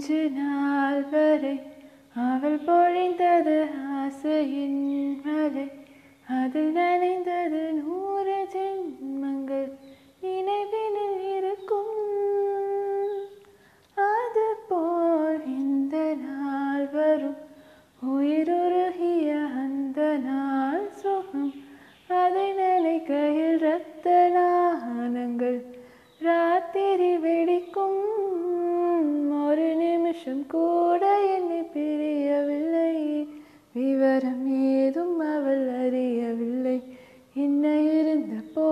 இன்று நாள் வரை அவள் பொழிந்தது ஆசையின் மலை. அதில் நனைந்தது நூறு ஜென்மங்கள் நினைவினில் இருக்கும். அது போல் இந்த நாள் வரும். உயிருருகிய அந்த நாள் சுகம். அதை நினைக்கையில் ரத்த நாணங்கள். ராத்திரி வெடி கொஞ்சம் கூட என்னை பிரியவில்லை. விவரம் ஏதும் அவள் அறியவில்லை. என்ன இருந்த போ